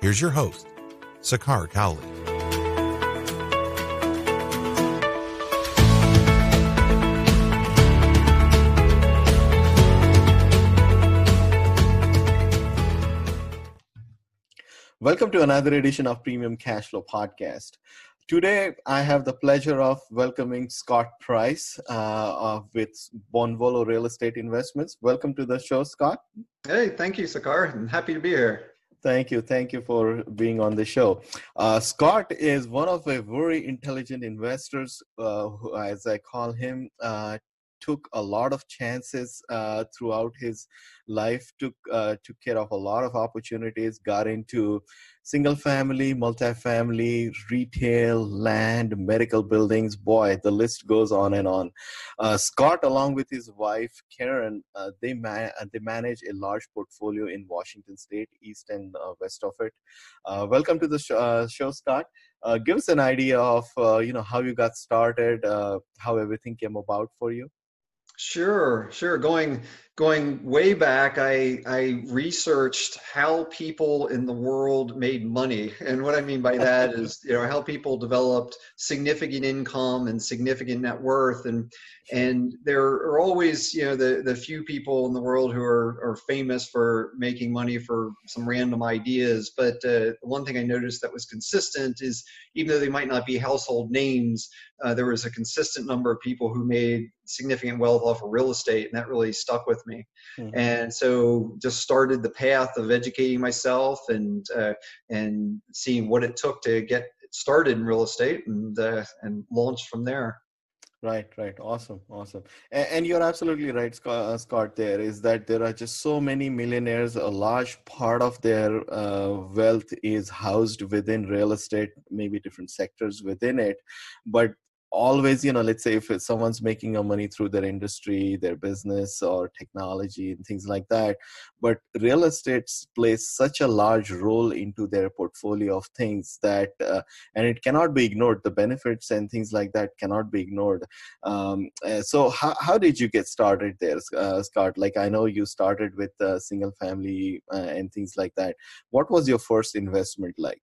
Here's your host, Sakar Cowley. Welcome to another edition of Premium Cash Flow Podcast. Today, I have the pleasure of welcoming Scott Price uh, with Bonvolo Real Estate Investments. Welcome to the show, Scott. Hey, thank you, Sakar. I'm happy to be here. Thank you. Thank you for being on the show. Uh, Scott is one of a very intelligent investors, uh, who, as I call him, uh, took a lot of chances uh, throughout his life, took uh, took care of a lot of opportunities, got into single family, multifamily, retail, land, medical buildings. Boy, the list goes on and on. Uh, Scott, along with his wife Karen, uh, they ma- uh, they manage a large portfolio in Washington State, east and uh, west of it. Welcome to the sh- show, Scott. give us an idea of you know how you got started, how everything came about for you. Sure, sure. Going going way back, I I researched how people in the world made money, and what I mean by that is you know how people developed significant income and significant net worth, and and there are always you know the the few people in the world who are are famous for making money for some random ideas. But uh, one thing I noticed that was consistent is even though they might not be household names, uh, there was a consistent number of people who made significant wealth off of real estate, and that really stuck with me. Mm-hmm. And so, just started the path of educating myself and uh, and seeing what it took to get started in real estate, and uh, and launched from there. Right, right. Awesome, awesome. And, and you're absolutely right, Scott, uh, Scott, There is that there are just so many millionaires. A large part of their uh, wealth is housed within real estate, maybe different sectors within it. But always you know let's say if someone's making a money through their industry their business or technology and things like that but real estate plays such a large role into their portfolio of things that uh, and it cannot be ignored. The benefits and things like that cannot be ignored. Um, uh, so how, how did you get started there uh, scott? Like i know you started with single family uh, and things like that. What was your first investment like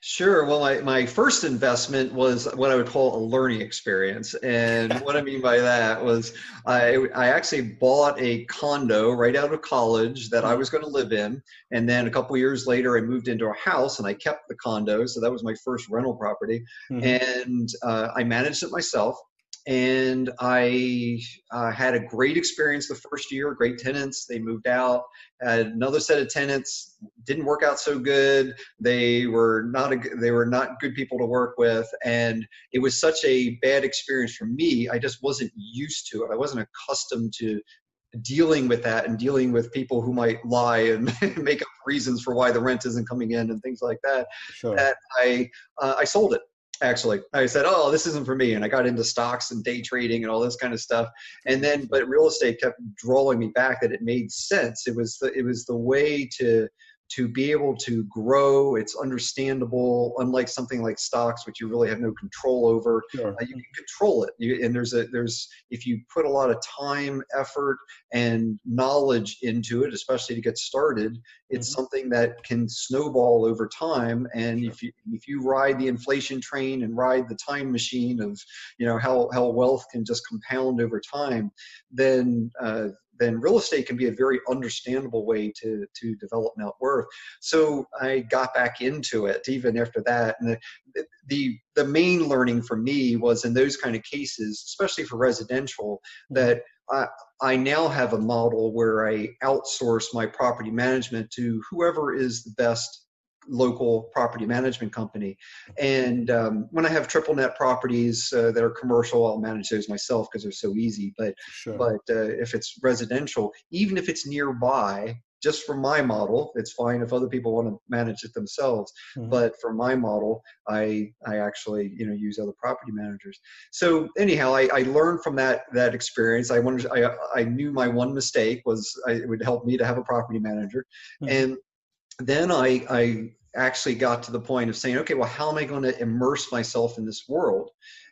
Sure. Well, my, my first investment was what I would call a learning experience. And what I mean by that was I, I actually bought a condo right out of college that I was going to live in. And then a couple years later, I moved into a house and I kept the condo. So that was my first rental property. Mm-hmm. And uh, I managed it myself and I uh, had a great experience the first year. Great tenants. They moved out. Had another set of tenants. Didn't work out so good. They were not a, they were not good people to work with, and it was such a bad experience for me. I just wasn't used to it. I wasn't accustomed to dealing with that and dealing with people who might lie and make up reasons for why the rent isn't coming in and things like that. Sure. That I uh, I sold it actually i said oh this isn't for me and i got into stocks and day trading and all this kind of stuff. And then but real estate kept drawing me back that it made sense. It was the it was the way to to be able to grow it's understandable unlike something like stocks which you really have no control over sure. uh, you can control it you, and there's a there's if you put a lot of time effort and knowledge into it especially to get started it's mm-hmm. something that can snowball over time and sure. if you if you ride the inflation train and ride the time machine of you know how how wealth can just compound over time then uh, then real estate can be a very understandable way to to develop net worth. So I got back into it even after that. And the the, the main learning for me was in those kind of cases, especially for residential, mm-hmm. that I, I now have a model where I outsource my property management to whoever is the best local property management company. And um, when I have triple net properties uh, that are commercial, I'll manage those myself because they're so easy. But sure. but uh, if it's residential, even if it's nearby, just for my model. It's fine if other people want to manage it themselves, Mhm. but for my model, I I actually you know use other property managers. So anyhow, I, I learned from that that experience. I wanted I I knew my one mistake was I, it would help me to have a property manager, Mhm. and then I I actually got to the point of saying, okay, well, how am I going to immerse myself in this world?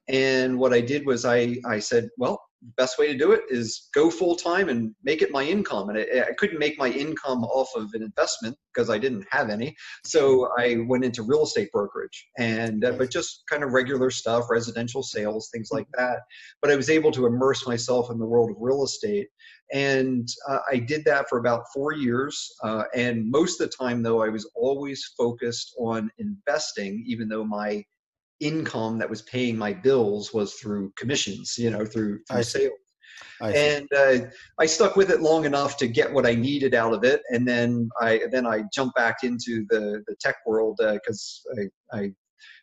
And what I did was I I said, well, best way to do it is go full time and make it my income. And I, I couldn't make my income off of an investment because I didn't have any. So I went into real estate brokerage and uh, but just kind of regular stuff, residential sales, things like that. But I was able to immerse myself in the world of real estate. And uh, I did that for about four years. Uh, and most of the time, though, I was always focused on investing, even though my income that was paying my bills was through commissions, you know, through, through see. sales. I. And uh, I stuck with it long enough to get what I needed out of it, and then I then I jumped back into the the tech world because I, I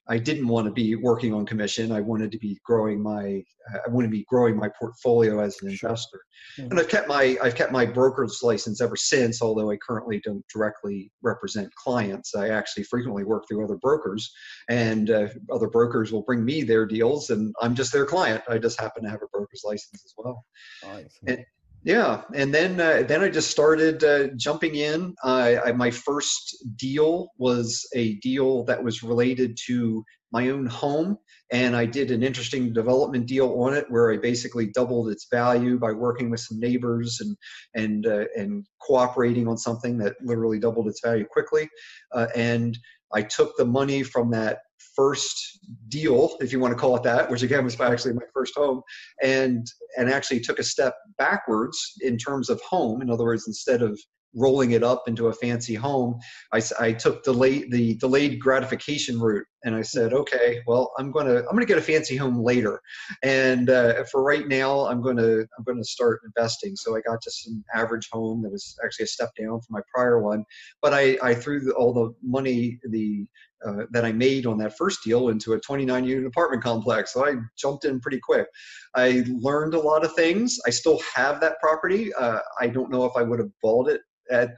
I didn't want to be working on commission. I wanted to be growing my I wanted to be growing my portfolio as an Sure. investor. Mhm. And I've kept my I've kept my broker's license ever since. Although I currently don't directly represent clients, I actually frequently work through other brokers, and uh, other brokers will bring me their deals, and I'm just their client. I just happen to have a broker's license as well. See. And- Yeah, and then uh, then I just started uh, jumping in. I, I, my first deal was a deal that was related to my own home, and I did an interesting development deal on it where I basically doubled its value by working with some neighbors and and uh, and cooperating on something that literally doubled its value quickly. Uh, and I took the money from that first deal, if you want to call it that, which again was actually my first home, and and actually took a step backwards in terms of home. In other words, instead of rolling it up into a fancy home, I, I took delayed the delayed gratification route, and I said, okay, well, I'm gonna I'm gonna get a fancy home later, and uh, for right now, I'm gonna I'm gonna start investing. So I got just an average home that was actually a step down from my prior one, but I I threw all the money the uh, that I made on that first deal into a 29 unit apartment complex. So I jumped in pretty quick. I learned a lot of things. I still have that property. Uh, I don't know if I would have bought it at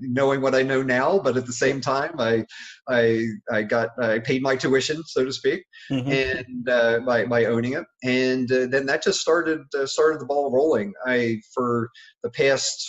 knowing what I know now, but at the same time, I I I got I paid my tuition, so to speak, Mhm. and uh, by by owning it, and uh, then that just started uh, started the ball rolling. I for the past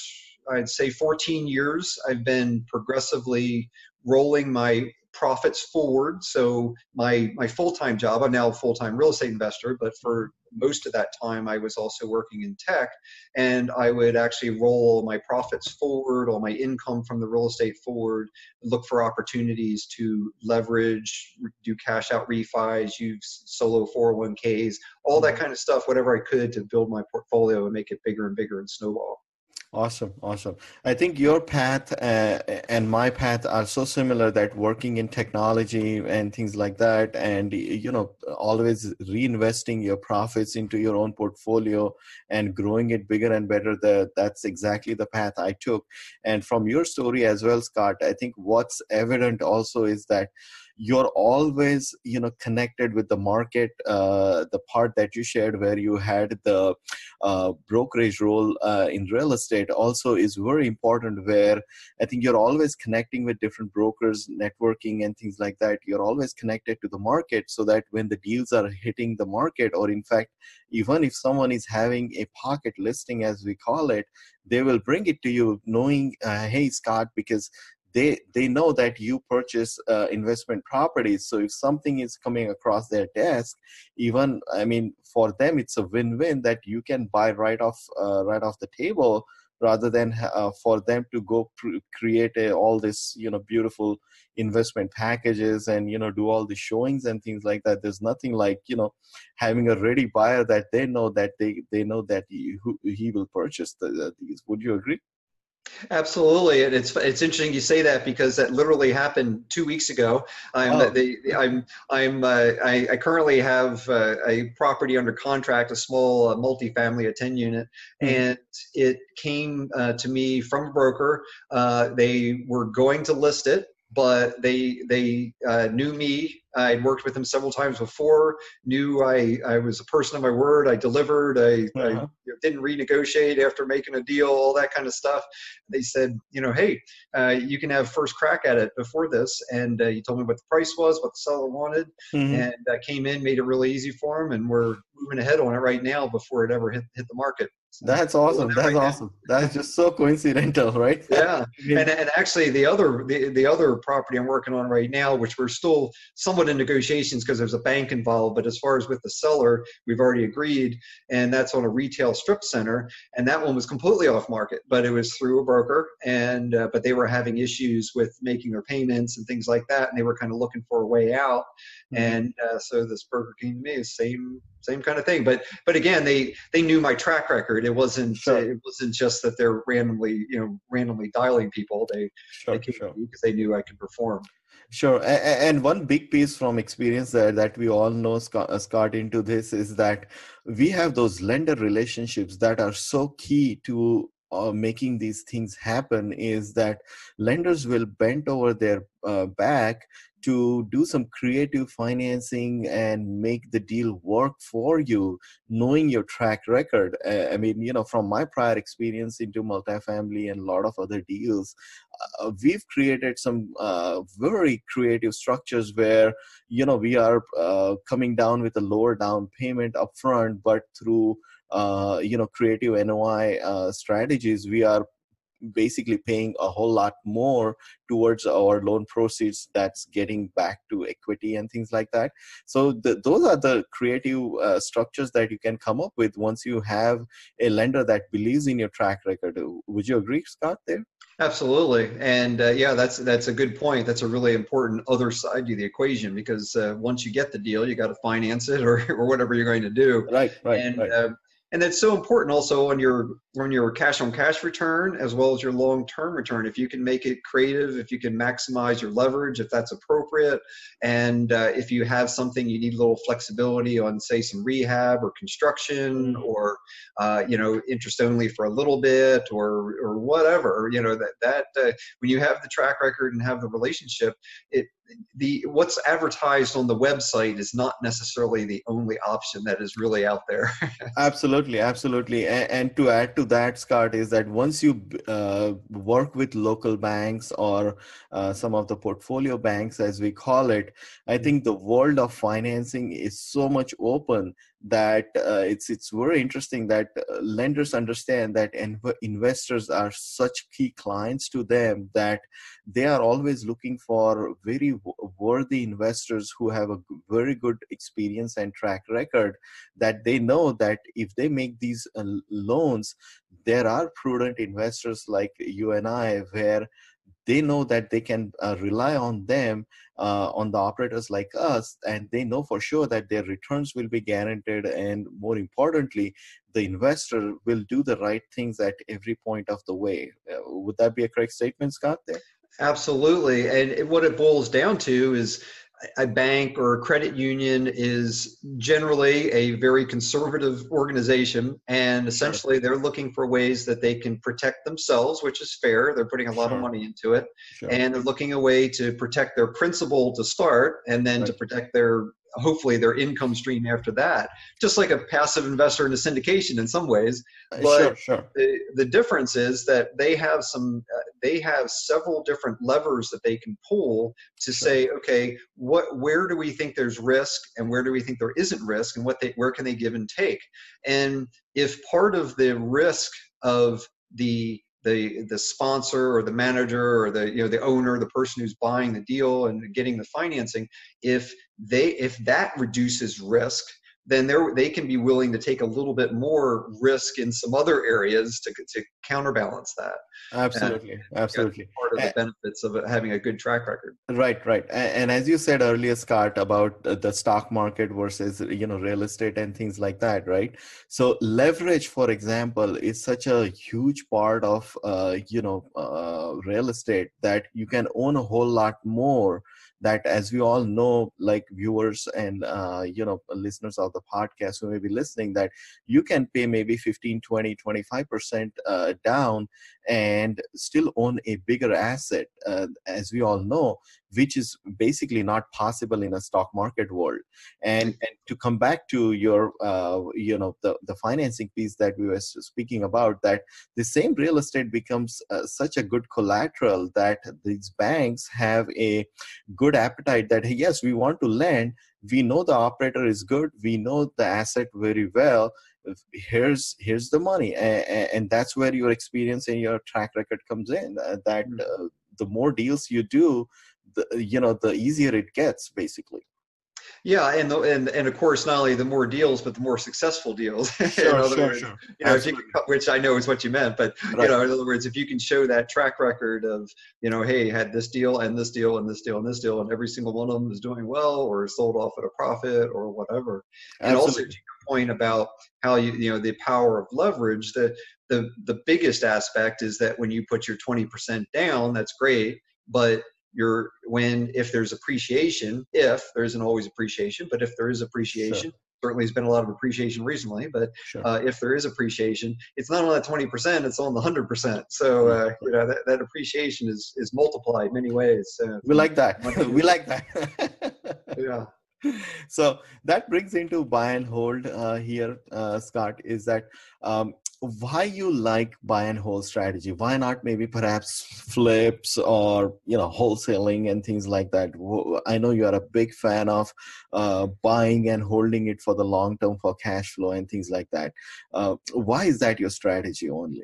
I'd say 14 years, I've been progressively rolling my profits forward. So my my full time job, I'm now a full time real estate investor, but for most of that time, I was also working in tech, and I would actually roll my profits forward, all my income from the real estate forward, look for opportunities to leverage, do cash out refis, use solo 401ks, all that mm-hmm. kind of stuff, whatever I could to build my portfolio and make it bigger and bigger and snowball. Awesome, awesome. I think your path uh, and my path are so similar that working in technology and things like that, and you know, always reinvesting your profits into your own portfolio and growing it bigger and better. The, that's exactly the path I took. And from your story as well, Scott, I think what's evident also is that you're always you know connected with the market uh, the part that you shared where you had the uh, brokerage role uh, in real estate also is very important where i think you're always connecting with different brokers networking and things like that. You're always connected to the market so that when the deals are hitting the market or in fact even if someone is having a pocket listing as we call it they will bring it to you knowing uh, hey scott because they they know that you purchase uh, investment properties. So if something is coming across their desk even i mean for them it's a win-win that you can buy right off uh, right off the table rather than uh, for them to go pr- create a, all this you know beautiful investment packages and you know do all the showings and things like that. There's nothing like you know having a ready buyer that they know that they they know that he, who, he will purchase the, these. Would you agree Absolutely, and it's it's interesting you say that because that literally happened two weeks ago. I'm Oh. the, I'm I'm uh, I, I currently have uh, a property under contract, a small uh, multifamily, a ten unit, Mhm. and it came uh, to me from a broker. Uh, they were going to list it, but they they uh, knew me I'd worked with them several times before. Knew I I was a person of my word. I delivered. I, uh-huh. I didn't renegotiate after making a deal. All that kind of stuff. They said, you know, hey, uh, you can have first crack at it before this. And uh, he told me what the price was, what the seller wanted, mm-hmm. and I came in, made it really easy for them, and we're moving ahead on it right now before it ever hit hit the market. That's awesome. That's right awesome. Now. That's just so coincidental, right? Yeah. and, and actually the other the, the other property I'm working on right now, which we're still somewhat in negotiations because there's a bank involved, but as far as with the seller, we've already agreed, and that's on a retail strip center, and that one was completely off market, but it was through a broker, and uh, but they were having issues with making their payments and things like that, and they were kind of looking for a way out, mm-hmm. and uh, so this broker came to me, same same kind of thing. But but again, they they knew my track record. It wasn't sure. it wasn't just that they're randomly you know randomly dialing people. They sure, they came sure. because they knew I could perform. Sure, and one big piece from experience there that we all know, uh, Scott, into this is that we have those lender relationships that are so key to uh, making these things happen is that lenders will bend over their uh, back to do some creative financing and make the deal work for you, knowing your track record. I mean, you know, from my prior experience into multifamily and a lot of other deals, uh, we've created some uh, very creative structures where, you know, we are uh, coming down with a lower down payment upfront, but through uh, you know creative NOI uh, strategies, we are basically paying a whole lot more towards our loan proceeds that's getting back to equity and things like that so the, those are the creative uh, structures that you can come up with once you have a lender that believes in your track record would you agree scott there Absolutely, and uh, yeah, that's that's a good point. That's a really important other side to the equation because uh, once you get the deal, you got to finance it or, or whatever you're going to do. Right, right. And right. Uh, and that's so important also on your on your cash on cash return as well as your long term return. If you can make it creative if you can maximize your leverage if that's appropriate and uh, if you have something you need a little flexibility on say some rehab or construction or uh, you know interest only for a little bit or or whatever you know that that uh, when you have the track record and have the relationship it the what's advertised on the website is not necessarily the only option that is really out there. absolutely, absolutely. And, and, to add to that, Scott, is that once you uh, work with local banks or uh, some of the portfolio banks, as we call it, I think the world of financing is so much open that uh, it's it's very interesting that uh, lenders understand that inv- investors are such key clients to them that they are always looking for very worthy investors who have a very good experience and track record that they know that if they make these uh, loans there are prudent investors like you and I where they know that they can uh, rely on them uh, on the operators like us and they know for sure that their returns will be guaranteed and more importantly the investor will do the right things at every point of the way. Uh, would that be a correct statement scott there? Absolutely. And what it boils down to is a bank or a credit union is generally a very conservative organization and essentially they're looking for ways that they can protect themselves which is fair they're putting a lot sure. of money into it sure. and they're looking a way to protect their principal to start and then right. to protect their hopefully their income stream after that just like a passive investor in a syndication in some ways uh, but sure, sure. The, the difference is that they have some uh, they have several different levers that they can pull to sure. say okay what where do we think there's risk and where do we think there isn't risk and what they where can they give and take and if part of the risk of the the the sponsor or the manager or the you know the owner the person who's buying the deal and getting the financing if they if that reduces risk then they they can be willing to take a little bit more risk in some other areas to, to counterbalance that. Absolutely, and absolutely. Part of the benefits of having a good track record. Right, right. And, as you said earlier, Scott, about the stock market versus you know real estate and things like that, right? So leverage, for example, is such a huge part of uh, you know uh, real estate that you can own a whole lot more that as we all know like viewers and uh, you know listeners of the podcast who may be listening that you can pay maybe 15 20 25% uh, down and still own a bigger asset uh, as we all know which is basically not possible in a stock market world. And and to come back to your uh, you know the the financing piece that we were speaking about that the same real estate becomes uh, such a good collateral that these banks have a good appetite that yes we want to lend we know the operator is good we know the asset very well here's here's the money and, and that's where your experience and your track record comes in uh, that mm. uh, the more deals you do the you know the easier it gets basically yeah, and the, and and of course, not only the more deals, but the more successful deals. Sure, sure, words, sure. You know, can, which I know is what you meant, but right. you know, in other words, if you can show that track record of, you know, hey, had this deal and this deal and this deal and this deal, and every single one of them is doing well or sold off at a profit or whatever, Absolutely. and also to your point about how you you know the power of leverage, the the the biggest aspect is that when you put your twenty percent down, that's great, but you're when if there's appreciation if there isn't always appreciation but if there is appreciation sure. certainly there's been a lot of appreciation recently but sure. uh, if there is appreciation it's not on that 20% it's on the 100% so uh, you know that, that appreciation is is multiplied many ways so. We like that. We like that. Yeah. So that brings into buy and hold uh, here uh, scott is that um, why you like buy and hold strategy? Why not maybe perhaps flips or you know wholesaling and things like that? I know you are a big fan of uh, buying and holding it for the long term for cash flow and things like that. Uh, why is that your strategy only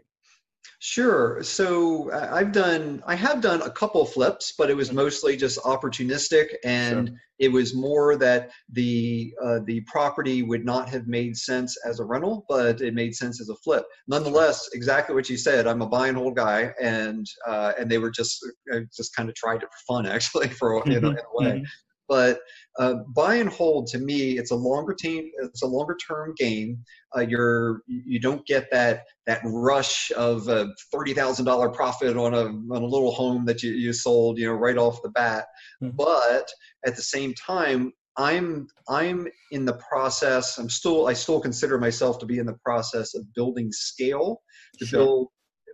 Sure. So uh, I've done, I have done a couple flips, but it was mm-hmm. mostly just opportunistic, and sure. it was more that the uh, the property would not have made sense as a rental, but it made sense as a flip. Nonetheless, exactly what you said. I'm a buy and hold guy, and uh, and they were just I just kind of tried it for fun, actually, for you know, in a way. Mm-hmm. Mm-hmm. But uh, buy and hold to me, it's a longer team, it's a longer term game. Uh, you're you don't get that that rush of a thirty thousand dollar profit on a on a little home that you, you sold, you know, right off the bat. Mm-hmm. But at the same time, I'm I'm in the process. I'm still I still consider myself to be in the process of building scale to sure. build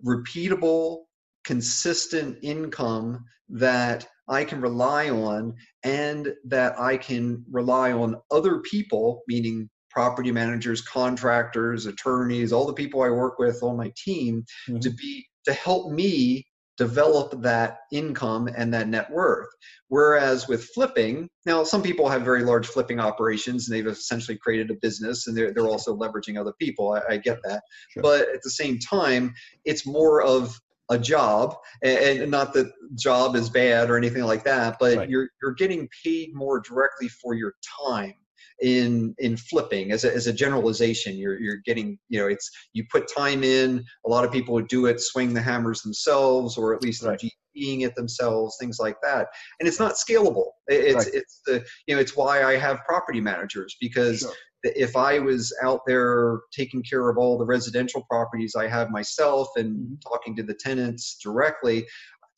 repeatable, consistent income that I can rely on and that I can rely on other people, meaning property managers, contractors, attorneys, all the people I work with on my team mm-hmm. to be to help me develop that income and that net worth. Whereas with flipping, now some people have very large flipping operations and they've essentially created a business and they're, they're also leveraging other people. I, I get that. Sure. But at the same time, it's more of a job and, not that job is bad or anything like that but right. you're you're getting paid more directly for your time in in flipping as a, as a generalization you're you're getting you know it's you put time in a lot of people would do it swing the hammers themselves or at least right. GPing it themselves things like that and it's not scalable it's right. it's the you know it's why I have property managers because sure if I was out there taking care of all the residential properties I have myself and mm-hmm. talking to the tenants directly,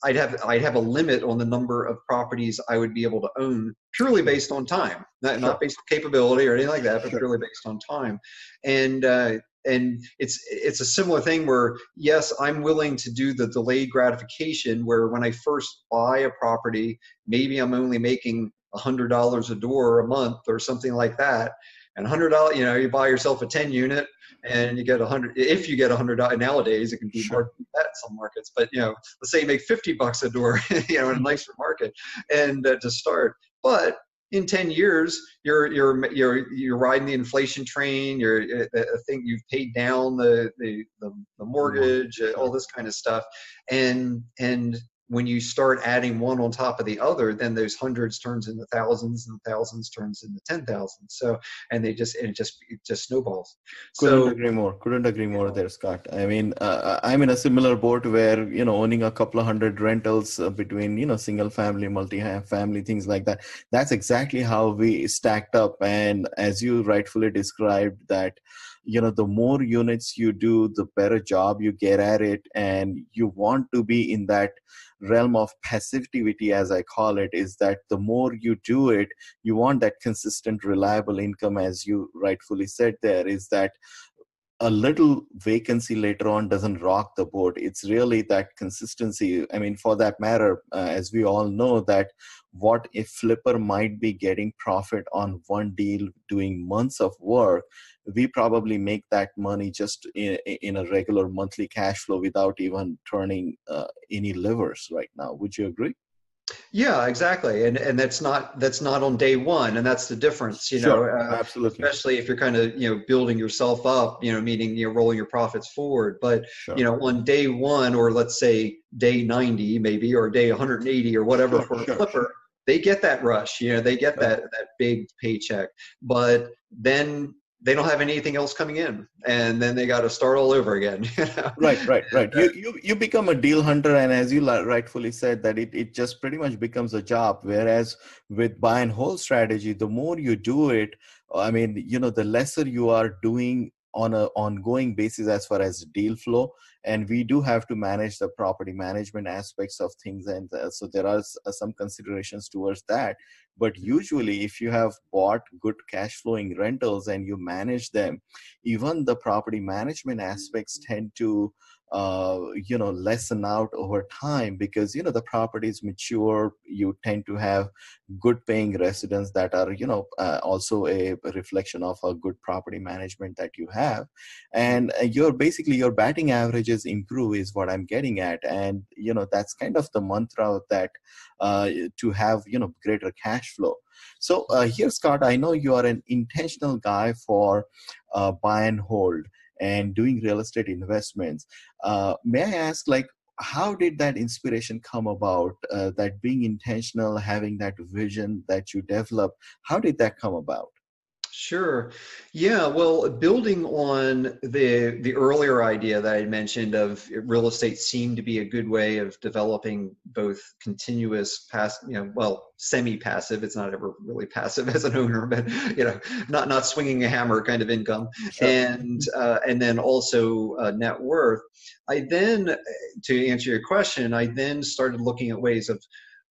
I'd have I'd have a limit on the number of properties I would be able to own purely based on time, not, sure. not based on capability or anything like that, but sure. purely based on time. And uh, and it's it's a similar thing where yes, I'm willing to do the delayed gratification where when I first buy a property, maybe I'm only making hundred dollars a door a month or something like that and hundred dollars, you know, you buy yourself a 10 unit and you get a hundred, if you get a hundred dollars nowadays, it can be more than that in some markets, but you know, let's say you make 50 bucks a door, you know, in a nicer market and uh, to start, but in 10 years you're you're you're you're riding the inflation train you're uh, uh, i think you've paid down the the, the, the mortgage uh, all this kind of stuff. And and when you start adding one on top of the other, then those hundreds turns into thousands and thousands turns into ten thousands. So and they just and it just it just snowballs. Couldn't so, agree more. Couldn't agree more there, Scott. I mean, uh, I'm in a similar boat where you know owning a couple of hundred rentals uh, between you know single family, multi family, things like that. That's exactly how we stacked up. And as you rightfully described, that you know the more units you do the better job you get at it. And you want to be in that realm of passivity as i call it is that the more you do it you want that consistent reliable income as you rightfully said there is that a little vacancy later on doesn't rock the boat. It's really that consistency. I mean for that matter uh, as we all know that what a flipper might be getting profit on one deal doing months of work we probably make that money just in, in a regular monthly cash flow without even turning uh, any livers right now would you agree yeah, exactly, and and that's not that's not on day one, and that's the difference, you sure, know. Uh, absolutely. Especially if you're kind of you know building yourself up, you know, meaning you're rolling your profits forward. But sure. you know, on day one, or let's say day 90, maybe, or day 180, or whatever sure, for a flipper, they get that rush. You know, they get that that big paycheck. But then they don't have anything else coming in and then they got to start all over again right right right you, uh, you you become a deal hunter and as you rightfully said that it, it just pretty much becomes a job whereas with buy and hold strategy the more you do it i mean you know the lesser you are doing on a ongoing basis as far as deal flow and we do have to manage the property management aspects of things and uh, so there are uh, some considerations towards that. But usually if you have bought good cash flowing rentals and you manage them even the property management aspects tend to uh, you know lessen out over time because you know the properties mature you tend to have good paying residents that are you know uh, also a reflection of a good property management that you have. And uh, your basically your batting averages improve is what i'm getting at. And you know that's kind of the mantra that uh, to have you know greater cash flow. So uh, here scott i know you are an intentional guy for uh, buy and hold and doing real estate investments. Uh, may I ask, like, how did that inspiration come about? Uh, that being intentional, having that vision that you develop, how did that come about? Sure. Yeah. Well, building on the the earlier idea that I mentioned of real estate seemed to be a good way of developing both continuous pass, you know, well, semi-passive. It's not ever really passive as an owner, but you know, not not swinging a hammer kind of income, sure. and uh, and then also uh, net worth. I then, to answer your question, I then started looking at ways of,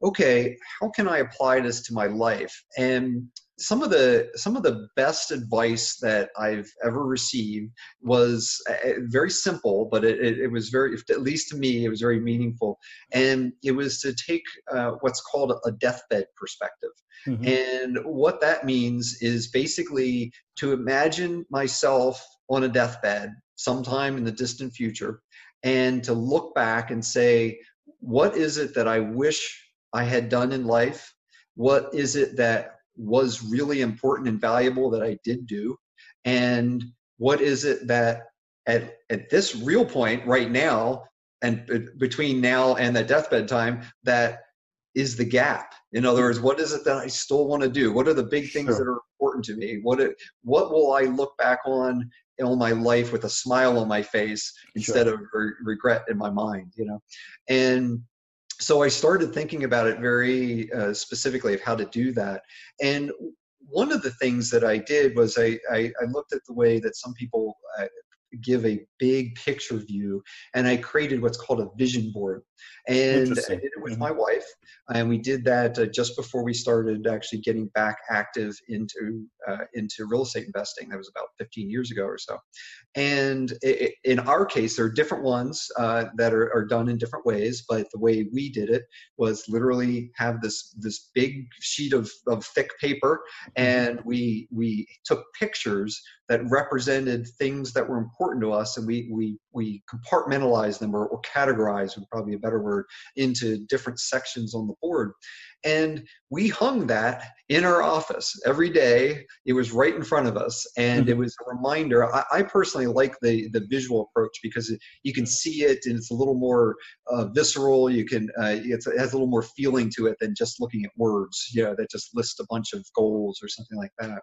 okay, how can I apply this to my life and some of the some of the best advice that I've ever received was uh, very simple, but it, it, it, was very, at least to me, it was very meaningful. And it was to take uh, what's called a deathbed perspective. Mm-hmm. And what that means is basically to imagine myself on a deathbed sometime in the distant future, and to look back and say, what is it that I wish I had done in life? What is it that was really important and valuable that I did do? And what is it that at, at this real point right now and between now and that deathbed time that is the gap in other words what is it that i still want to do what are the big things sure. that are important to me what it, what will i look back on in all my life with a smile on my face instead sure. of re- regret in my mind you know and so I started thinking about it very uh, specifically of how to do that. And one of the things that I did was I, I, I looked at the way that some people uh, give a big picture view and i created what's called a vision board and i did it with mm-hmm. my wife and we did that uh, just before we started actually getting back active into uh, into real estate investing that was about 15 years ago or so and it, in our case there are different ones uh, that are, are done in different ways but the way we did it was literally have this this big sheet of, of thick paper mm-hmm. and we we took pictures that represented things that were important to us and we we we compartmentalized them or, or categorized would probably be a better word into different sections on the board. And we hung that in our office every day. It was right in front of us and mm-hmm. it was a reminder. I, I, personally like the the visual approach because it, you can see it and it's a little more uh, visceral. You can uh, it has a little more feeling to it than just looking at words you know that just list a bunch of goals or something like that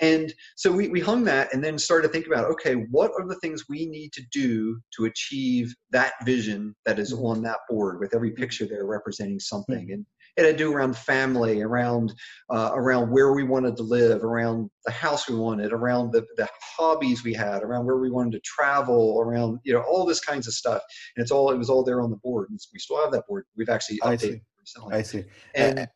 and so we, we hung that and then started to think about okay, what are the things we need to do to achieve that vision that is mm-hmm. on that board with every picture there representing something? Mm-hmm. And it had to do around family, around uh, around where we wanted to live, around the house we wanted, around the, the hobbies we had, around where we wanted to travel, around you know all this kinds of stuff. And it's all it was all there on the board. And we still have that board. We've actually updated I recently. I see. And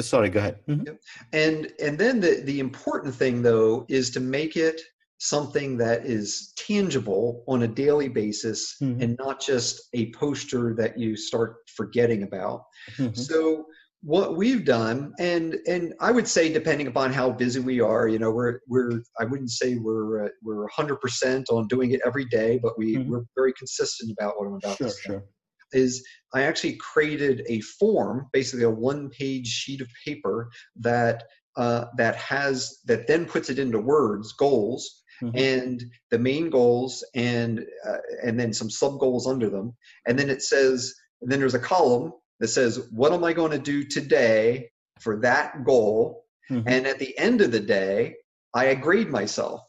sorry, go ahead. Mm-hmm. And and then the the important thing though is to make it something that is tangible on a daily basis mm-hmm. and not just a poster that you start forgetting about. Mm-hmm. So what we've done and and I would say depending upon how busy we are, you know, we're we're I wouldn't say we're uh, we're 100% on doing it every day, but we mm-hmm. we're very consistent about what I'm about sure, to say. Sure. Is I actually created a form, basically a one-page sheet of paper that uh, that has that then puts it into words, goals, mm-hmm. and the main goals and uh, and then some sub goals under them and then it says and then there's a column that says what am i going to do today for that goal mm-hmm. and at the end of the day i grade myself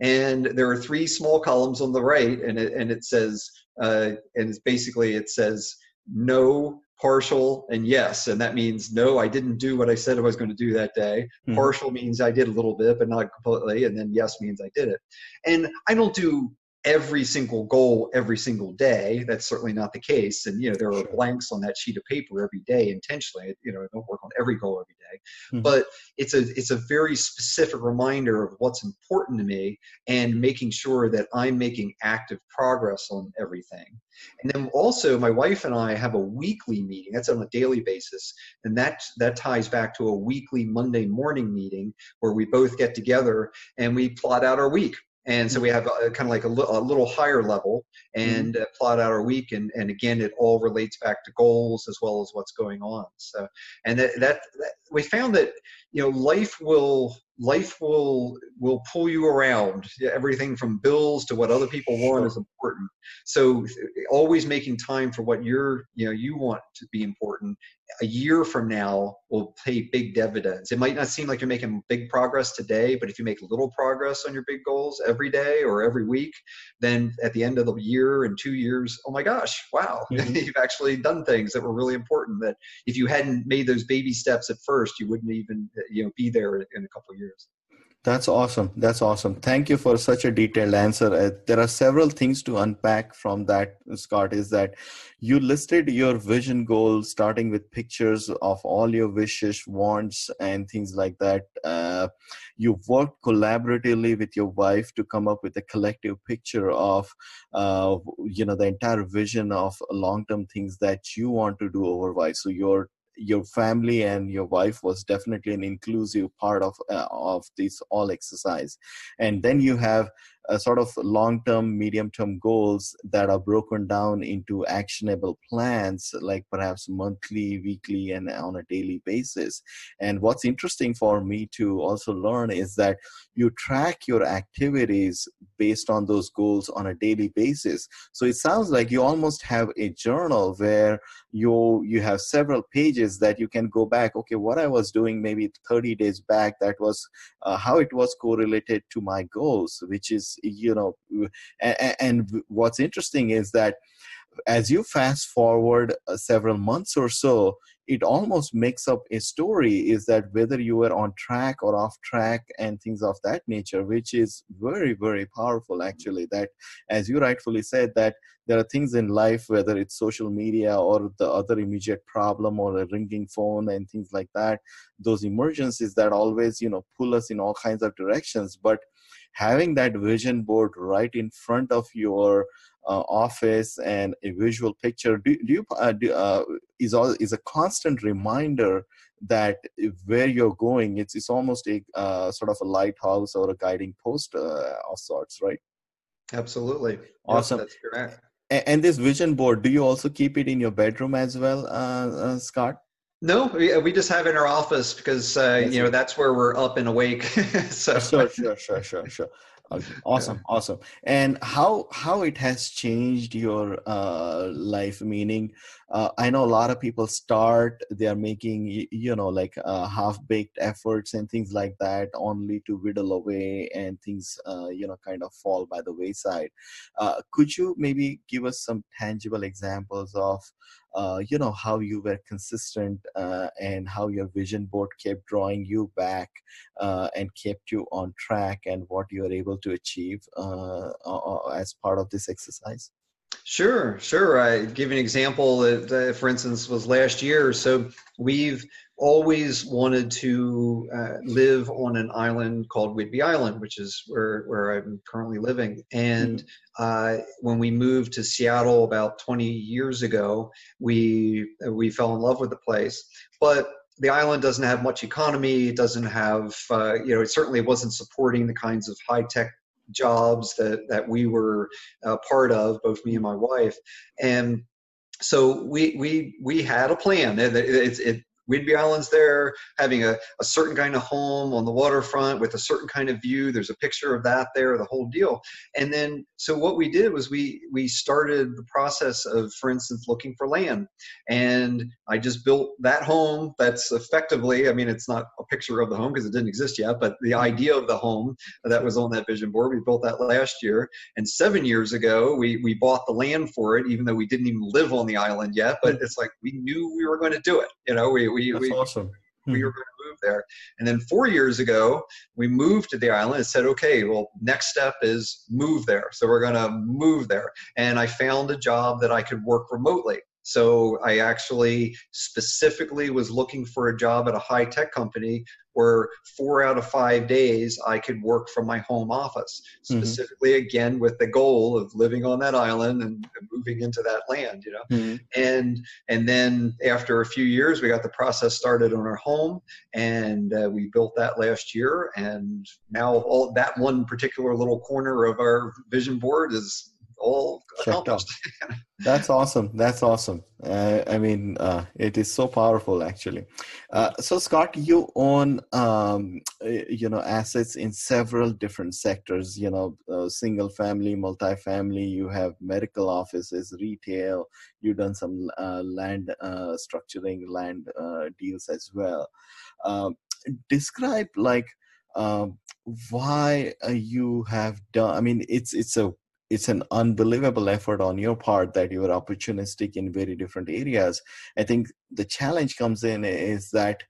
and there are three small columns on the right and it, and it says uh, and it's basically it says no partial and yes and that means no i didn't do what i said i was going to do that day mm-hmm. partial means i did a little bit but not completely and then yes means i did it and i don't do every single goal every single day. That's certainly not the case. And you know there are blanks on that sheet of paper every day intentionally. You know i don't work on every goal every day. Mm-hmm. but it's a it's a very specific reminder of what's important to me and making sure that i'm making active progress on everything. And then also my wife and i have a weekly meeting. That's on a daily basis. And that that ties back to a weekly monday morning meeting where we both get together and we plot out our week and so we have a, kind of like a, li- a little higher level mm-hmm. and uh, plot out our week and, and again it all relates back to goals as well as what's going on. So and that, that, that we found that you know life will life will will pull you around. Everything from bills to what other people want is important. So always making time for what you're you know you want to be important a year from now will pay big dividends it might not seem like you're making big progress today but if you make little progress on your big goals every day or every week then at the end of the year and two years oh my gosh wow mm-hmm. you've actually done things that were really important that if you hadn't made those baby steps at first you wouldn't even you know be there in a couple of years that's awesome. That's awesome. Thank you for such a detailed answer. Uh, there are several things to unpack from that, Scott. Is that you listed your vision goals starting with pictures of all your wishes, wants, and things like that. Uh, you worked collaboratively with your wife to come up with a collective picture of, uh, you know, the entire vision of long-term things that you want to do over life. So your your family and your wife was definitely an inclusive part of uh, of this all exercise. And then you have a sort of long term medium term goals that are broken down into actionable plans like perhaps monthly weekly and on a daily basis. And what's interesting for me to also learn is that you track your activities based on those goals on a daily basis. So it sounds like you almost have a journal where you you have several pages that you can go back okay what i was doing maybe 30 days back that was uh, how it was correlated to my goals which is you know and, and what's interesting is that as you fast forward uh, several months or so it almost makes up a story is that whether you were on track or off track and things of that nature which is very very powerful actually that as you rightfully said that there are things in life whether it's social media or the other immediate problem or a ringing phone and things like that those emergencies that always you know pull us in all kinds of directions but having that vision board right in front of your uh, office and a visual picture do, do you uh, do, uh, is all is a constant reminder that where you're going it's it's almost a uh, sort of a lighthouse or a guiding post uh, of sorts right? Absolutely. Awesome. that's correct. And, and, this vision board do you also keep it in your bedroom as well uh, scott no, we, we just have in our office because uh, you know that's where we're up and awake. so sure, sure, sure, sure, sure. Okay. Awesome, yeah. awesome. And how how it has changed your uh, life? Meaning, uh, I know a lot of people start they are making you know like uh, half baked efforts and things like that, only to whittle away and things uh, you know kind of fall by the wayside. Uh, could you maybe give us some tangible examples of uh, you know how you were consistent uh, and how your vision board kept drawing you back and kept you on track and what you were able to achieve as part of this exercise Sure, sure. I give an example that, for instance, was last year. So we've always wanted to uh, live on an island called Whidbey Island, which is where, where I'm currently living. And mm-hmm. uh, when we moved to Seattle about 20 years ago, we we fell in love with the place. But the island doesn't have much economy. It doesn't have, uh, you know, it certainly wasn't supporting the kinds of high tech jobs that that we were uh, part of, both me and my wife, and so we we we had a plan. It, it, it, Whidbey Island's there, having a, a certain kind of home on the waterfront with a certain kind of view. There's a picture of that there, the whole deal. And then, so what we did was we we started the process of, for instance, looking for land. And I just built that home. That's effectively, I mean, it's not a picture of the home because it didn't exist yet, but the idea of the home that was on that vision board. We built that last year. And seven years ago, we we bought the land for it, even though we didn't even live on the island yet. But mm. it's like we knew we were going to do it. You know, we we we That's we, awesome. we hmm. were going to move there. And then four years ago, we moved to the island and said, okay, well, next step is move there. So we're going to move there. And I found a job that I could work remotely. So I actually specifically was looking for a job at a high tech company where four out of five days I could work from my home office, mm-hmm. specifically mm-hmm. again with the goal of living on that island and moving into that land, you know. Mm-hmm. And and then after a few years, we got the process started on our home, and uh, we built that last year. And now all that one particular little corner of our vision board is all accomplished. That's awesome. That's awesome. Uh, I mean, uh, it is so powerful, actually. Uh, so, Scott, you own, um, you know, assets in several different sectors. You know, uh, single family, multi-family. You have medical offices, retail. You've done some uh, land uh, structuring, land deals as well. Um, describe like um, why you have done. I mean, it's it's a it's an unbelievable effort on your part that you are opportunistic in very different areas i think the challenge comes in is that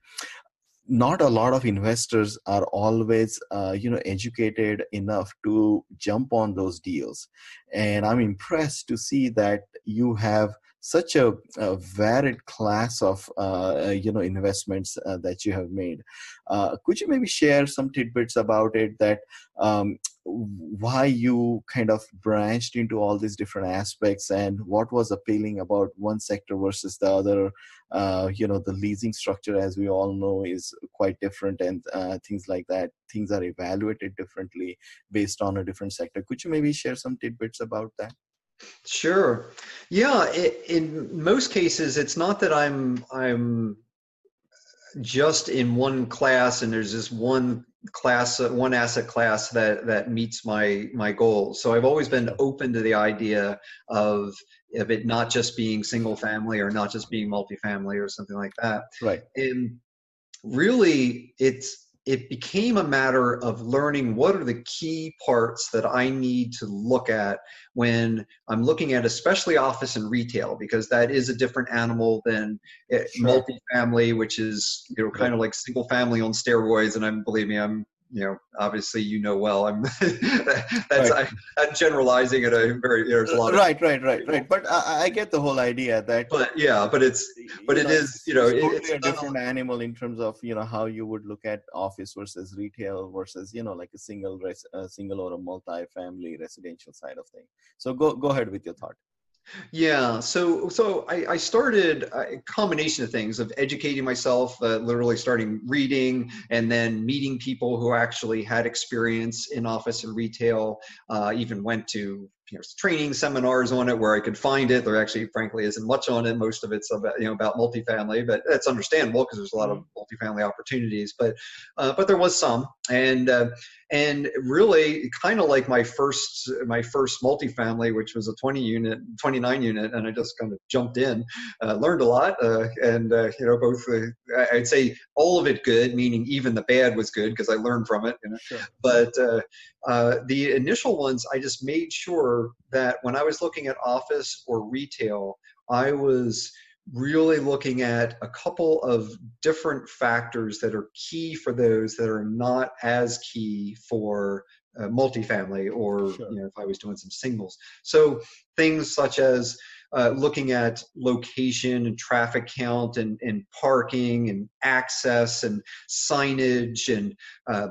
not a lot of investors are always uh, you know educated enough to jump on those deals and i'm impressed to see that you have such a, a varied class of uh, uh, you know investments uh, that you have made. Uh, could you maybe share some tidbits about it that um, why you kind of branched into all these different aspects and what was appealing about one sector versus the other? Uh, you know, the leasing structure, as we all know, is quite different, and uh, things like that. Things are evaluated differently based on a different sector. Could you maybe share some tidbits about that? Sure. Yeah. It, in most cases, it's not that I'm I'm just in one class and there's this one class uh, one asset class that that meets my my goals so i've always been open to the idea of of it not just being single family or not just being multifamily or something like that. Right. And really it's it became a matter of learning what are the key parts that I need to look at when I'm looking at especially office and retail because that is a different animal than eh, sure. multifamily, which is you know kind of like single family on steroids. And I'm believe me, I'm you know, obviously you know well. I'm that's right. I, am generalizing it. A very there's a lot. Of, right, right, right, right. But I, I, get the whole idea that. But yeah, but it's but it know, is you know it's, totally it's a different animal in terms of you know how you would look at office versus retail versus you know like a single res, a single or a multi-family residential side of thing. So go go ahead with your thought. Yeah, so so I, I, started a combination of things of educating myself, uh, literally starting reading, and then meeting people who actually had experience in office and retail. Uh, even went to you know, training seminars on it where I could find it. There actually, frankly, isn't much on it. Most of it's about you know about multifamily, but that's understandable because there's a lot of mm-hmm. multifamily opportunities. But uh, but there was some, and uh, and really kind of like my first my first multifamily, which was a 20 unit, 29 unit, and I just kind of jumped in, uh, learned a lot, uh, and uh, you know both uh, I'd say all of it good, meaning even the bad was good because I learned from it. You know? Sure. But the initial ones, I just made sure that when I was looking at office or retail, I was really looking at a couple of different factors that are key for those that are not as key for uh, multifamily or sure. you know if I was doing some singles. So things such as uh, looking at location and traffic count and, and parking and access and signage and uh,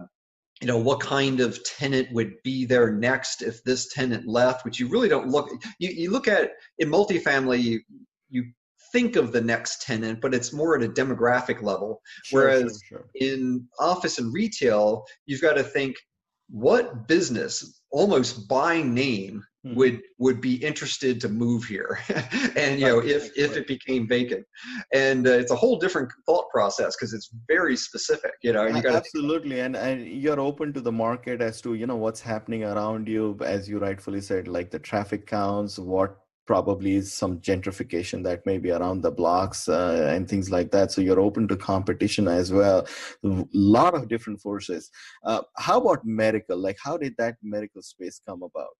you know what kind of tenant would be there next if this tenant left which you really don't look you, you look at in multifamily you, you think of the next tenant but it's more at a demographic level sure, whereas sure, sure. in office and retail you've got to think what business almost by name hmm. would would be interested to move here and you know if if it became vacant and uh, it's a whole different thought process because it's very specific you know you absolutely and, and you're open to the market as to you know what's happening around you as you rightfully said like the traffic counts what probably is some gentrification that may be around the blocks uh, and things like that. So you're open to competition as well. A lot of different forces. Uh, how about medical? Like, how did that medical space come about?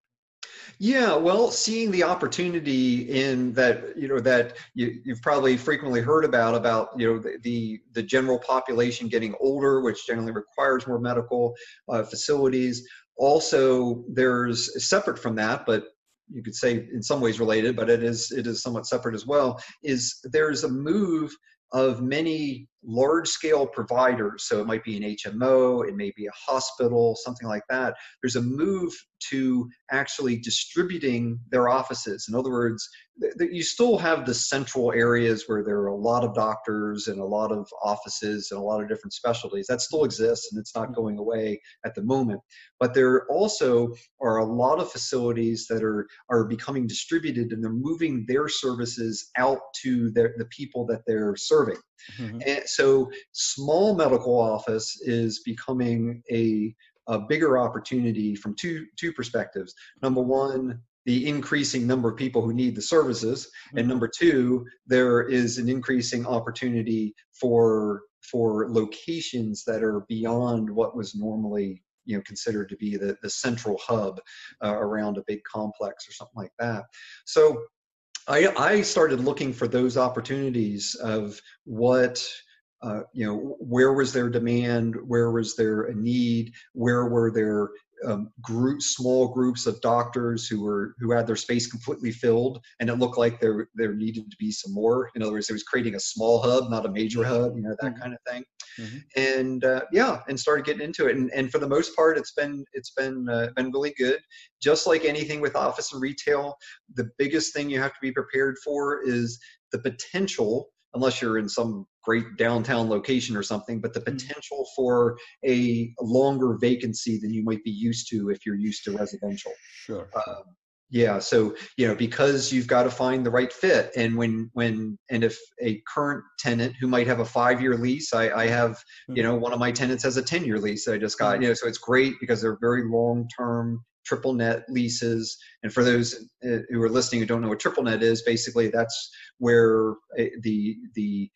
Yeah, well, seeing the opportunity in that, you know, that you, have probably frequently heard about about you know the, the, the general population getting older, which generally requires more medical uh, facilities. Also, there's separate from that, but you could say in some ways related, but it is it is somewhat separate as well. Is there's a move of many large scale providers. So it might be an HMO, it may be a hospital, something like that. There's a move to actually distributing their offices. In other words, th- you still have the central areas where there are a lot of doctors and a lot of offices and a lot of different specialties. That still exists and it's not going away at the moment. But there also are a lot of facilities that are, are becoming distributed and they're moving their services out to their, the people that they're serving. Mm-hmm. And so small medical office is becoming a, a bigger opportunity from two two perspectives. Number one, the increasing number of people who need the services, mm-hmm. and number two, there is an increasing opportunity for for locations that are beyond what was normally you know considered to be the, the central hub uh, around a big complex or something like that so I, I started looking for those opportunities of what uh, you know where was their demand where was there a need where were there um, group, small groups of doctors who were who had their space completely filled, and it looked like there there needed to be some more. In other words, it was creating a small hub, not a major hub, you know that mm-hmm. kind of thing. Mm-hmm. And uh, yeah, and started getting into it. And, and for the most part, it's been it's been uh, been really good. Just like anything with office and retail, the biggest thing you have to be prepared for is the potential unless you're in some great downtown location or something, but the mm-hmm. potential for a longer vacancy than you might be used to if you're used to residential. Sure. Um, yeah so you know because you've got to find the right fit and when when and if a current tenant who might have a five year lease i i have you mm-hmm. know one of my tenants has a 10 year lease that i just got mm-hmm. you know so it's great because they're very long term triple net leases. And for those uh, who are listening who don't know what triple net is, basically that's where uh, the the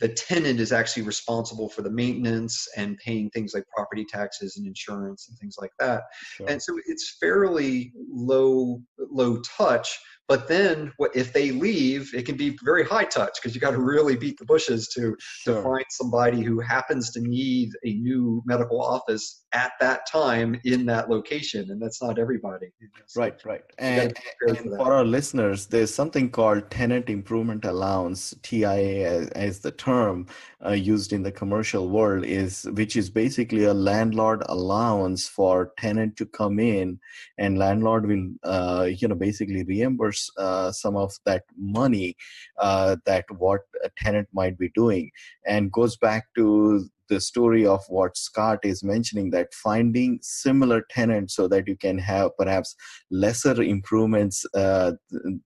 the tenant is actually responsible for the maintenance and paying things like property taxes and insurance and things like that. Sure. And so it's fairly low low touch, but then if they leave, it can be very high touch because you got to really beat the bushes to, sure. to find somebody who happens to need a new medical office at that time in that location. And that's not everybody. So right, right. And, and for, for our listeners, there's something called tenant improvement allowance, TIA as, as the term uh, used in the commercial world, is which is basically a landlord allowance for tenant to come in and landlord will, uh, you know, basically reimburse uh, some of that money uh, that what a tenant might be doing and goes back to the story of what Scott is mentioning that finding similar tenants so that you can have perhaps lesser improvements uh,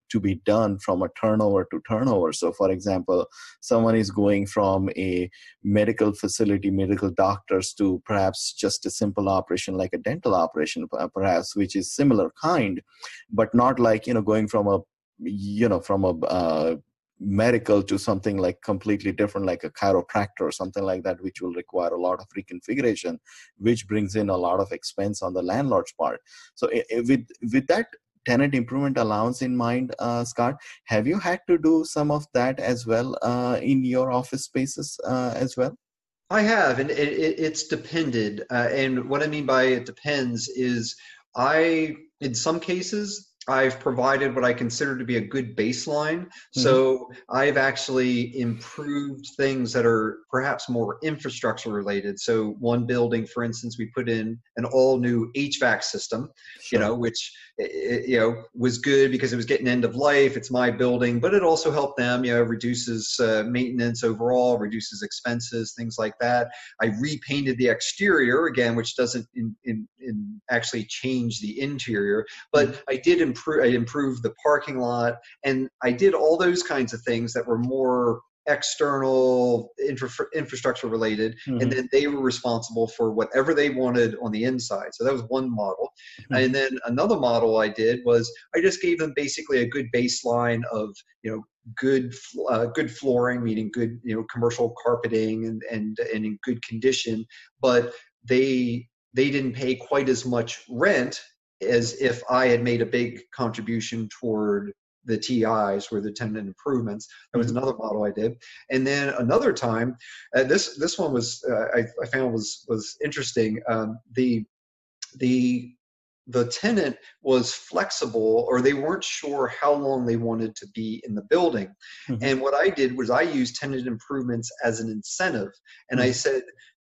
to be done from a turnover to turnover. So, for example, someone is going from a medical facility, medical doctors, to perhaps just a simple operation like a dental operation, perhaps, which is similar kind, but not like, you know, going from a you know from a uh, medical to something like completely different like a chiropractor or something like that which will require a lot of reconfiguration which brings in a lot of expense on the landlord's part. So with with that tenant improvement allowance in mind uh, scott have you had to do some of that as well uh, in your office spaces uh, as well? I have and it, it's depended uh, and what i mean by it depends is i in some cases I've provided what I consider to be a good baseline. Mm-hmm. So I've actually improved things that are perhaps more infrastructure related. So one building, for instance, we put in an all new HVAC system, sure. you know, which you know was good because it was getting end of life it's my building but it also helped them you know reduces uh, maintenance overall reduces expenses things like that i repainted the exterior again which doesn't in, in, in actually change the interior but mm-hmm. i did improve i improved the parking lot and i did all those kinds of things that were more external infra- infrastructure related mm-hmm. and then they were responsible for whatever they wanted on the inside so that was one model mm-hmm. and then another model i did was i just gave them basically a good baseline of you know good uh, good flooring meaning good you know commercial carpeting and and and in good condition but they they didn't pay quite as much rent as if i had made a big contribution toward the TIs were the tenant improvements. That was mm-hmm. another model I did, and then another time, uh, this this one was uh, I, I, found was was interesting. Um, the the the tenant was flexible or they weren't sure how long they wanted to be in the building mm-hmm. and what i did was i used tenant improvements as an incentive and mm-hmm. i said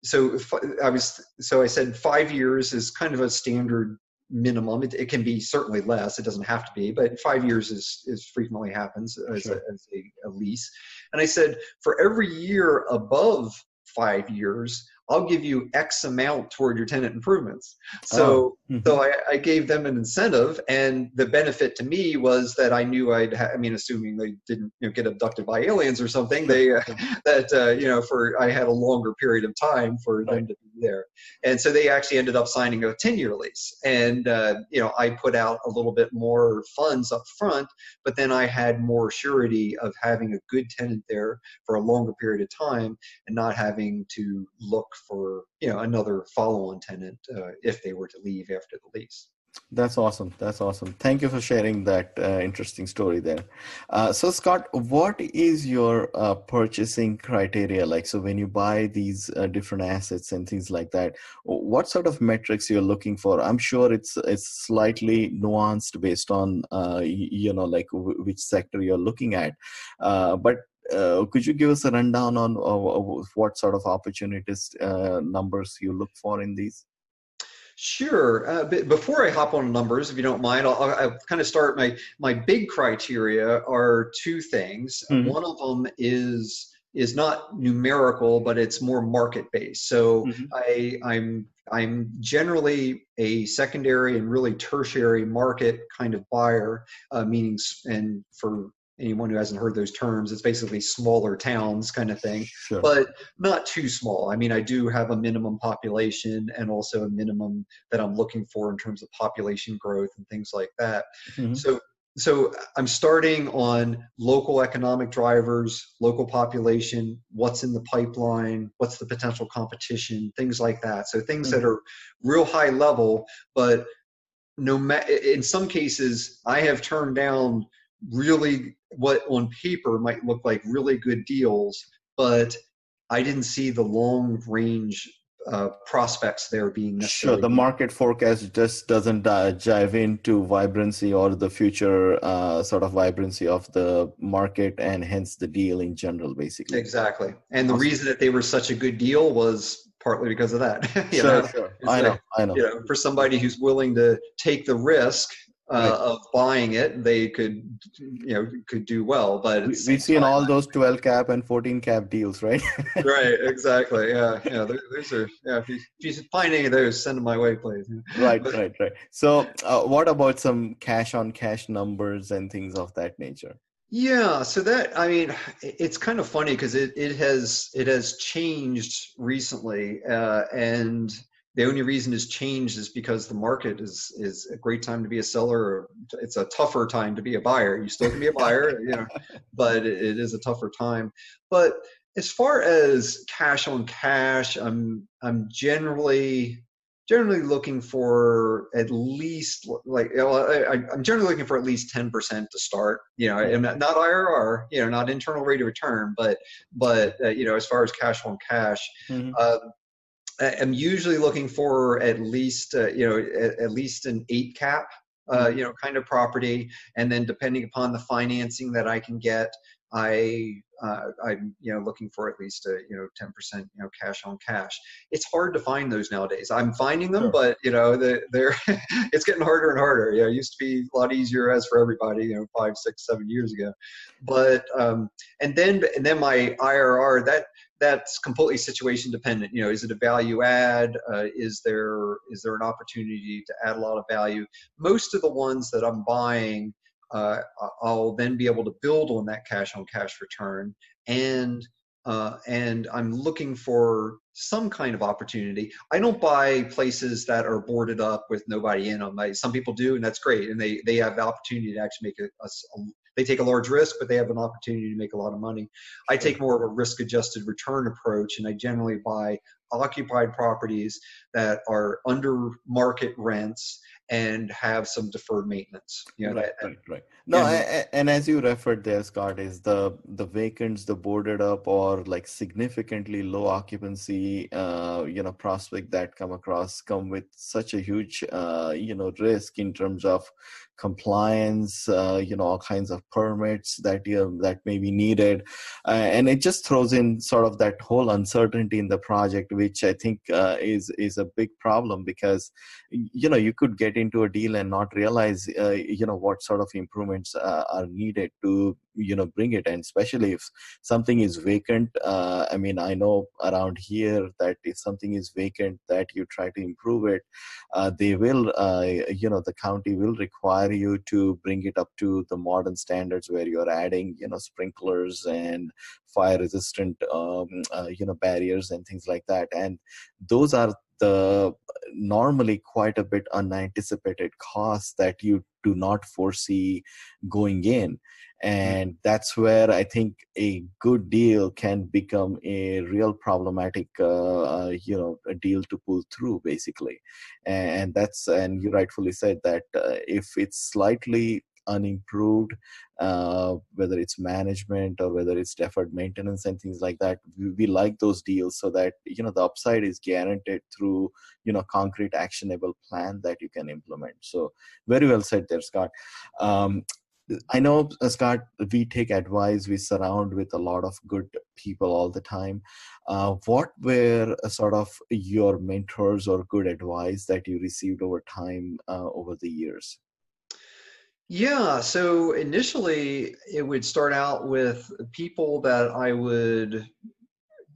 so i was so i said five years is kind of a standard minimum. It, it, can be certainly less. It doesn't have to be, but five years is, is frequently happens as, sure. a, as a, a lease. And I said, for every year above five years, I'll give you X amount toward your tenant improvements. So, oh. mm-hmm. so I, I, gave them an incentive, and the benefit to me was that I knew I'd. Ha- I mean, assuming they didn't you know, get abducted by aliens or something, they uh, that uh, you know for I had a longer period of time for right. them to be there, and so they actually ended up signing a ten-year lease, and uh, you know I put out a little bit more funds up front, but then I had more surety of having a good tenant there for a longer period of time, and not having to look for you know another follow-on tenant uh, if they were to leave after the lease. That's awesome. That's awesome. Thank you for sharing that uh, interesting story there. Uh, so, Scott, what is your uh, purchasing criteria like? So, when you buy these uh, different assets and things like that, what sort of metrics you're looking for? I'm sure it's it's slightly nuanced based on uh, you know like w- which sector you're looking at. Uh, but uh, could you give us a rundown on uh, what sort of opportunities uh, numbers you look for in these? Sure. Uh, before I hop on numbers, if you don't mind, I'll, I'll, kind of start. My my big criteria are two things. Mm-hmm. One of them is is not numerical, but it's more market based. So mm-hmm. I I'm I'm generally a secondary and really tertiary market kind of buyer, uh, meaning and for anyone who hasn't heard those terms, it's basically smaller towns kind of thing, sure. but not too small. I mean, I do have a minimum population and also a minimum that I'm looking for in terms of population growth and things like that. Mm-hmm. So, so I'm starting on local economic drivers, local population, what's in the pipeline, what's the potential competition, things like that. So things mm-hmm. that are real high level, but no matter in some cases I have turned down really what on paper might look like really good deals, but I didn't see the long range uh, prospects there being sure the market forecast just doesn't uh, jive into vibrancy or the future uh, sort of vibrancy of the market and hence the deal in general basically exactly and the awesome. reason that they were such a good deal was partly because of that sure, know? sure. i know i know you know for somebody who's willing to take the risk uh, right. of buying it, they could, you know, could do well. But we, have seen all those 12 cap and 14 cap deals, right? right, exactly. Yeah, yeah. Those are yeah. If you, if you find any of those, send them my way, please. right, right, right. So, uh, what about some cash on cash numbers and things of that nature? Yeah, so that I mean, it's kind of funny because it, it has it has changed recently, uh, and the only reason it's changed is because the market is is a great time to be a seller. It's a tougher time to be a buyer. You still can be a buyer, you know, but it is a tougher time. But as far as cash on cash, I'm I'm generally generally looking for at least like I, am generally looking for at least 10% to start you know and not irr you know not internal rate of return but but uh, you know as far as cash on cash mm-hmm. uh, I'm usually looking for at least uh, you know at, at, least an eight cap, uh, mm-hmm. you know, kind of property, and then depending upon the financing that I can get, I uh, I'm you know looking for at least a you know 10% you know cash on cash. It's hard to find those nowadays. I'm finding them, sure. but you know they're, they're it's getting harder and harder. You know, it used to be a lot easier as for everybody. You know, five, six, seven years ago, but um, and then and then my IRR that that's completely situation dependent. You know, is it a value add? Uh, is there is there an opportunity to add a lot of value? Most of the ones that I'm buying, uh, I'll then be able to build on that cash on cash return, and uh, and I'm looking for some kind of opportunity. I don't buy places that are boarded up with nobody in them. I, some people do, and that's great, and they they have the opportunity to actually make a, a, they take a large risk, but they have an opportunity to make a lot of money. I take more of a risk adjusted return approach, and I generally buy occupied properties that are under market rents and have some deferred maintenance. You know, right, right, right. No, and, and as you referred there, Scott, is the the vacants, the boarded up, or like significantly low occupancy, uh, you know, prospect that come across come with such a huge, uh, you know, risk in terms of compliance, uh, you know, all kinds of permits that you that may be needed, uh, and it just throws in sort of that whole uncertainty in the project, which I think uh, is is a big problem because you know you could get into a deal and not realize uh, you know what sort of improvements uh, are needed to you know bring it. And especially if something is vacant uh, i mean i know around here that if something is vacant that you try to improve it uh, they will uh, you know the county will require you to bring it up to the modern standards where you're adding you know sprinklers and fire resistant um, uh, you know barriers and things like that. And those are the normally quite a bit unanticipated costs that you do not foresee going in and that's where i think a good deal can become a real problematic uh, uh, you know a deal to pull through basically. And that's and you rightfully said that uh, if it's slightly unimproved uh, whether it's management or whether it's deferred maintenance and things like that we, we, like those deals so that you know the upside is guaranteed through you know concrete actionable plan that you can implement. So very well said there scott. Um, I know, uh, Scott, we take advice, we surround with a lot of good people all the time. Uh, what were uh, sort of your mentors or good advice that you received over time uh, over the years? Yeah, so initially it would start out with people that I would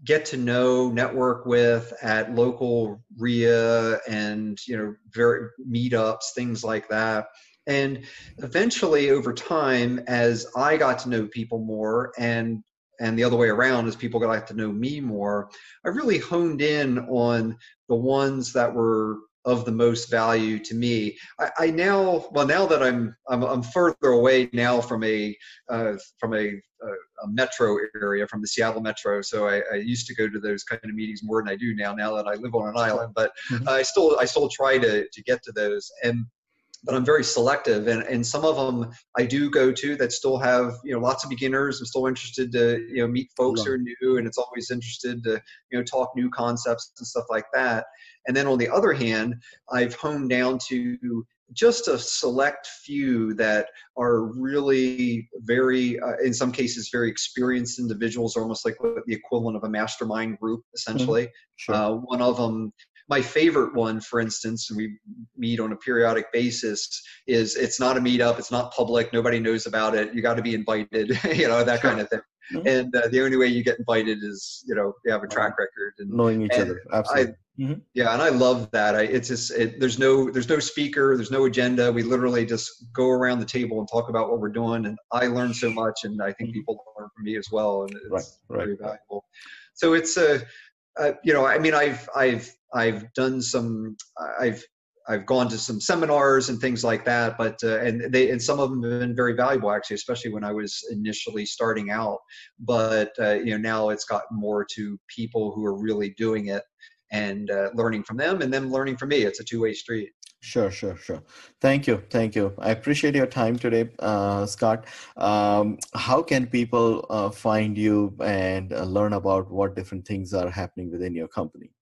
get to know, network with at local RIA and you know very meetups, things like that. And eventually, over time, as I got to know people more, and and the other way around, as people got to know me more, I really honed in on the ones that were of the most value to me. I, I now, well, now that I'm, I'm, I'm further away now from a uh, from a, a, a, metro area, from the Seattle metro. So I, I, used to go to those kind of meetings more than I do now. Now that I live on an island, but mm-hmm. I still I still try to to get to those and but I'm very selective. And, and some of them I do go to that still have, you know, lots of beginners. I'm still interested to, you know, meet folks who are new and it's always interested to, you know, talk new concepts and stuff like that. And then on the other hand, I've honed down to just a select few that are really very, uh, in some cases, very experienced individuals, almost like the equivalent of a mastermind group, essentially. Mm-hmm. Sure. Uh, one of them my favorite one, for instance, and we meet on a periodic basis, is it's not a meetup, it's not public, nobody knows about it. You got to be invited, you know, that kind of thing. Mm-hmm. And uh, the only way you get invited is, you know, you have a track record and knowing each and other. Absolutely. I, mm-hmm. Yeah, and I love that. I, it's just it, there's no there's no speaker, there's no agenda. We literally just go around the table and talk about what we're doing. And I learn so much, and I think mm-hmm. people learn from me as well, and it's right, right, very valuable. So it's a, uh, you know, I mean, I've I've I've done some I've I've gone to some seminars and things like that, but uh, and they and some of them have been very valuable actually, especially when I was initially starting out. But uh, you know now it's gotten more to people who are really doing it and uh, learning from them, and them learning from me. It's a two way street. Sure, sure, sure. Thank you, thank you. I appreciate your time today, uh, Scott. Um, how can people uh, find you and uh, learn about what different things are happening within your company?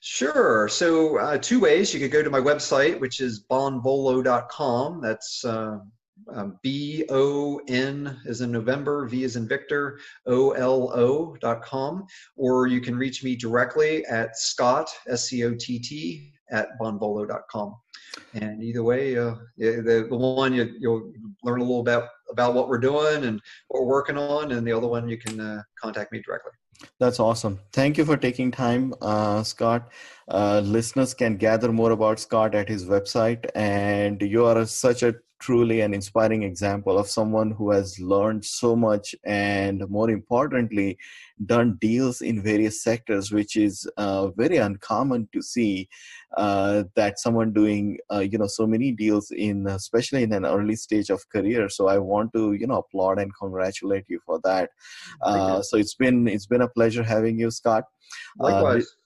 Sure. So, uh, two ways. You could go to my website, which is bonvolo.com. That's uh, um, B O N as in November, V is in Victor, O L O.com. Or you can reach me directly at Scott, S C O T T, at bonvolo.com. And either way, uh, the, the one you, will learn a little bit about, about what we're doing and what we're working on, and the other one you can uh, contact me directly. That's awesome. Thank you for taking time, uh, Scott. Uh, listeners can gather more about Scott at his website, and you are such a truly an inspiring example of someone who has learned so much and more importantly done deals in various sectors which is uh, very uncommon to see uh, that someone doing uh, you know so many deals in especially in an early stage of career. So i want to you know applaud and congratulate you for that. Uh, so it's been it's been a pleasure having you scott. Uh, Likewise.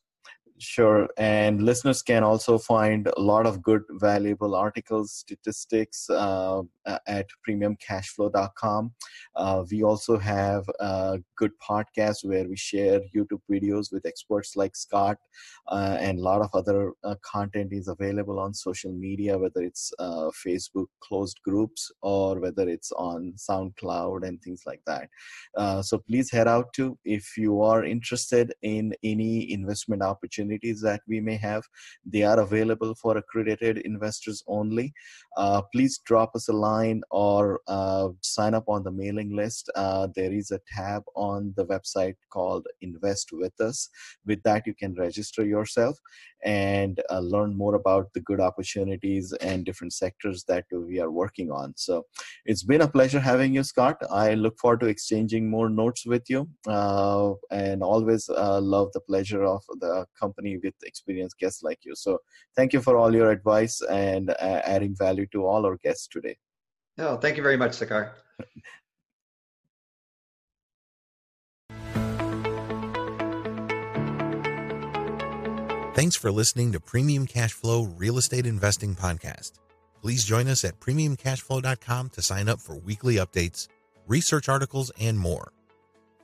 Sure. And listeners can also find a lot of good, valuable articles, statistics uh, at premiumcashflow.com. Uh, we also have a good podcast where we share YouTube videos with experts like Scott, uh, and a lot of other uh, content is available on social media, whether it's uh, Facebook closed groups or whether it's on SoundCloud and things like that. Uh, so please head out to if you are interested in any investment opportunity opportunities that we may have. They are available for accredited investors only. Uh, please drop us a line or uh, sign up on the mailing list. Uh, there is a tab on the website called Invest with Us. With that, you can register yourself and uh, learn more about the good opportunities and different sectors that we are working on. So it's been a pleasure having you, Scott. I look forward to exchanging more notes with you uh, and always uh, love the pleasure of the company with experienced guests like you. So thank you for all your advice and uh, adding value to all our guests today. No, thank you very much, Sakar. Thanks for listening to Premium Cashflow Real Estate Investing Podcast. Please join us at premiumcashflow.com to sign up for weekly updates, research articles, and more.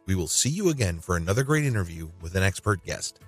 We will see you again for another great interview with an expert guest.